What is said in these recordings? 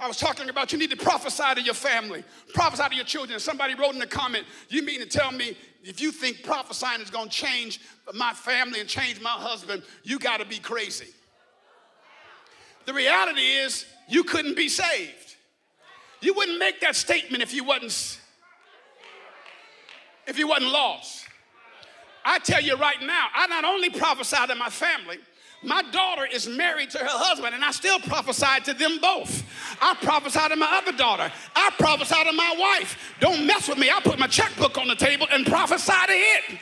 I was talking about you need to prophesy to your family, prophesy to your children. Somebody wrote in the comment, You mean to tell me if you think prophesying is going to change my family and change my husband, you got to be crazy. The reality is, you couldn't be saved. You wouldn't make that statement if you wasn't if you wasn't lost. I tell you right now, I not only prophesy to my family, my daughter is married to her husband, and I still prophesy to them both. I prophesy to my other daughter. I prophesy to my wife. Don't mess with me. I put my checkbook on the table and prophesy to it.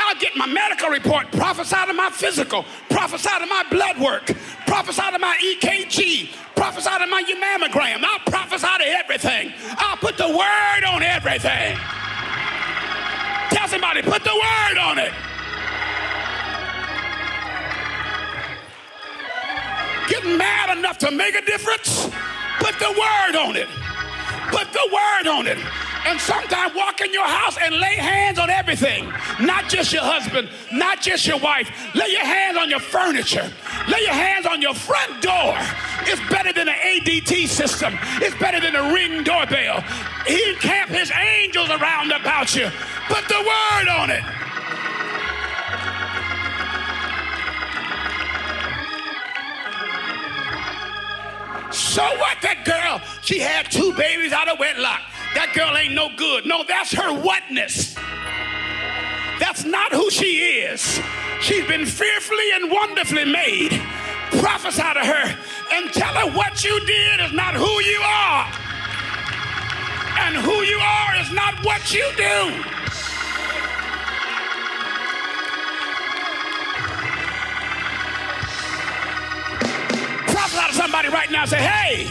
I'll get my medical report, prophesy to my physical, prophesy to my blood work, prophesy to my EKG, prophesy to my mammogram. I'll prophesy to everything. I'll put the word on everything. Somebody, put the word on it. Getting mad enough to make a difference? Put the word on it. Put the word on it. And sometimes walk in your house and lay hands on everything. Not just your husband, not just your wife. Lay your hands on your furniture. Lay your hands on your front door. It's better than an ADT system. It's better than a ring doorbell. He camp his angels around about you. Put the word on it. So what? That girl, she had two babies out of wedlock. That girl ain't no good. No, that's her whatness. That's not who she is. She's been fearfully and wonderfully made. Prophesy to her and tell her what you did is not who you are. And who you are is not what you do. Right now. Say, hey.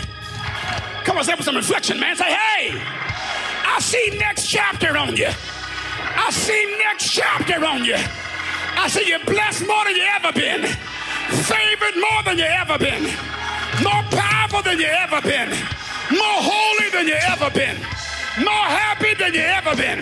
Come on, say with some reflection, man. Say, hey. I see next chapter on you. I see next chapter on you. I see you're blessed more than you ever been, favored more than you ever been, more powerful than you ever been, more holy than you ever been, more happy than you ever been.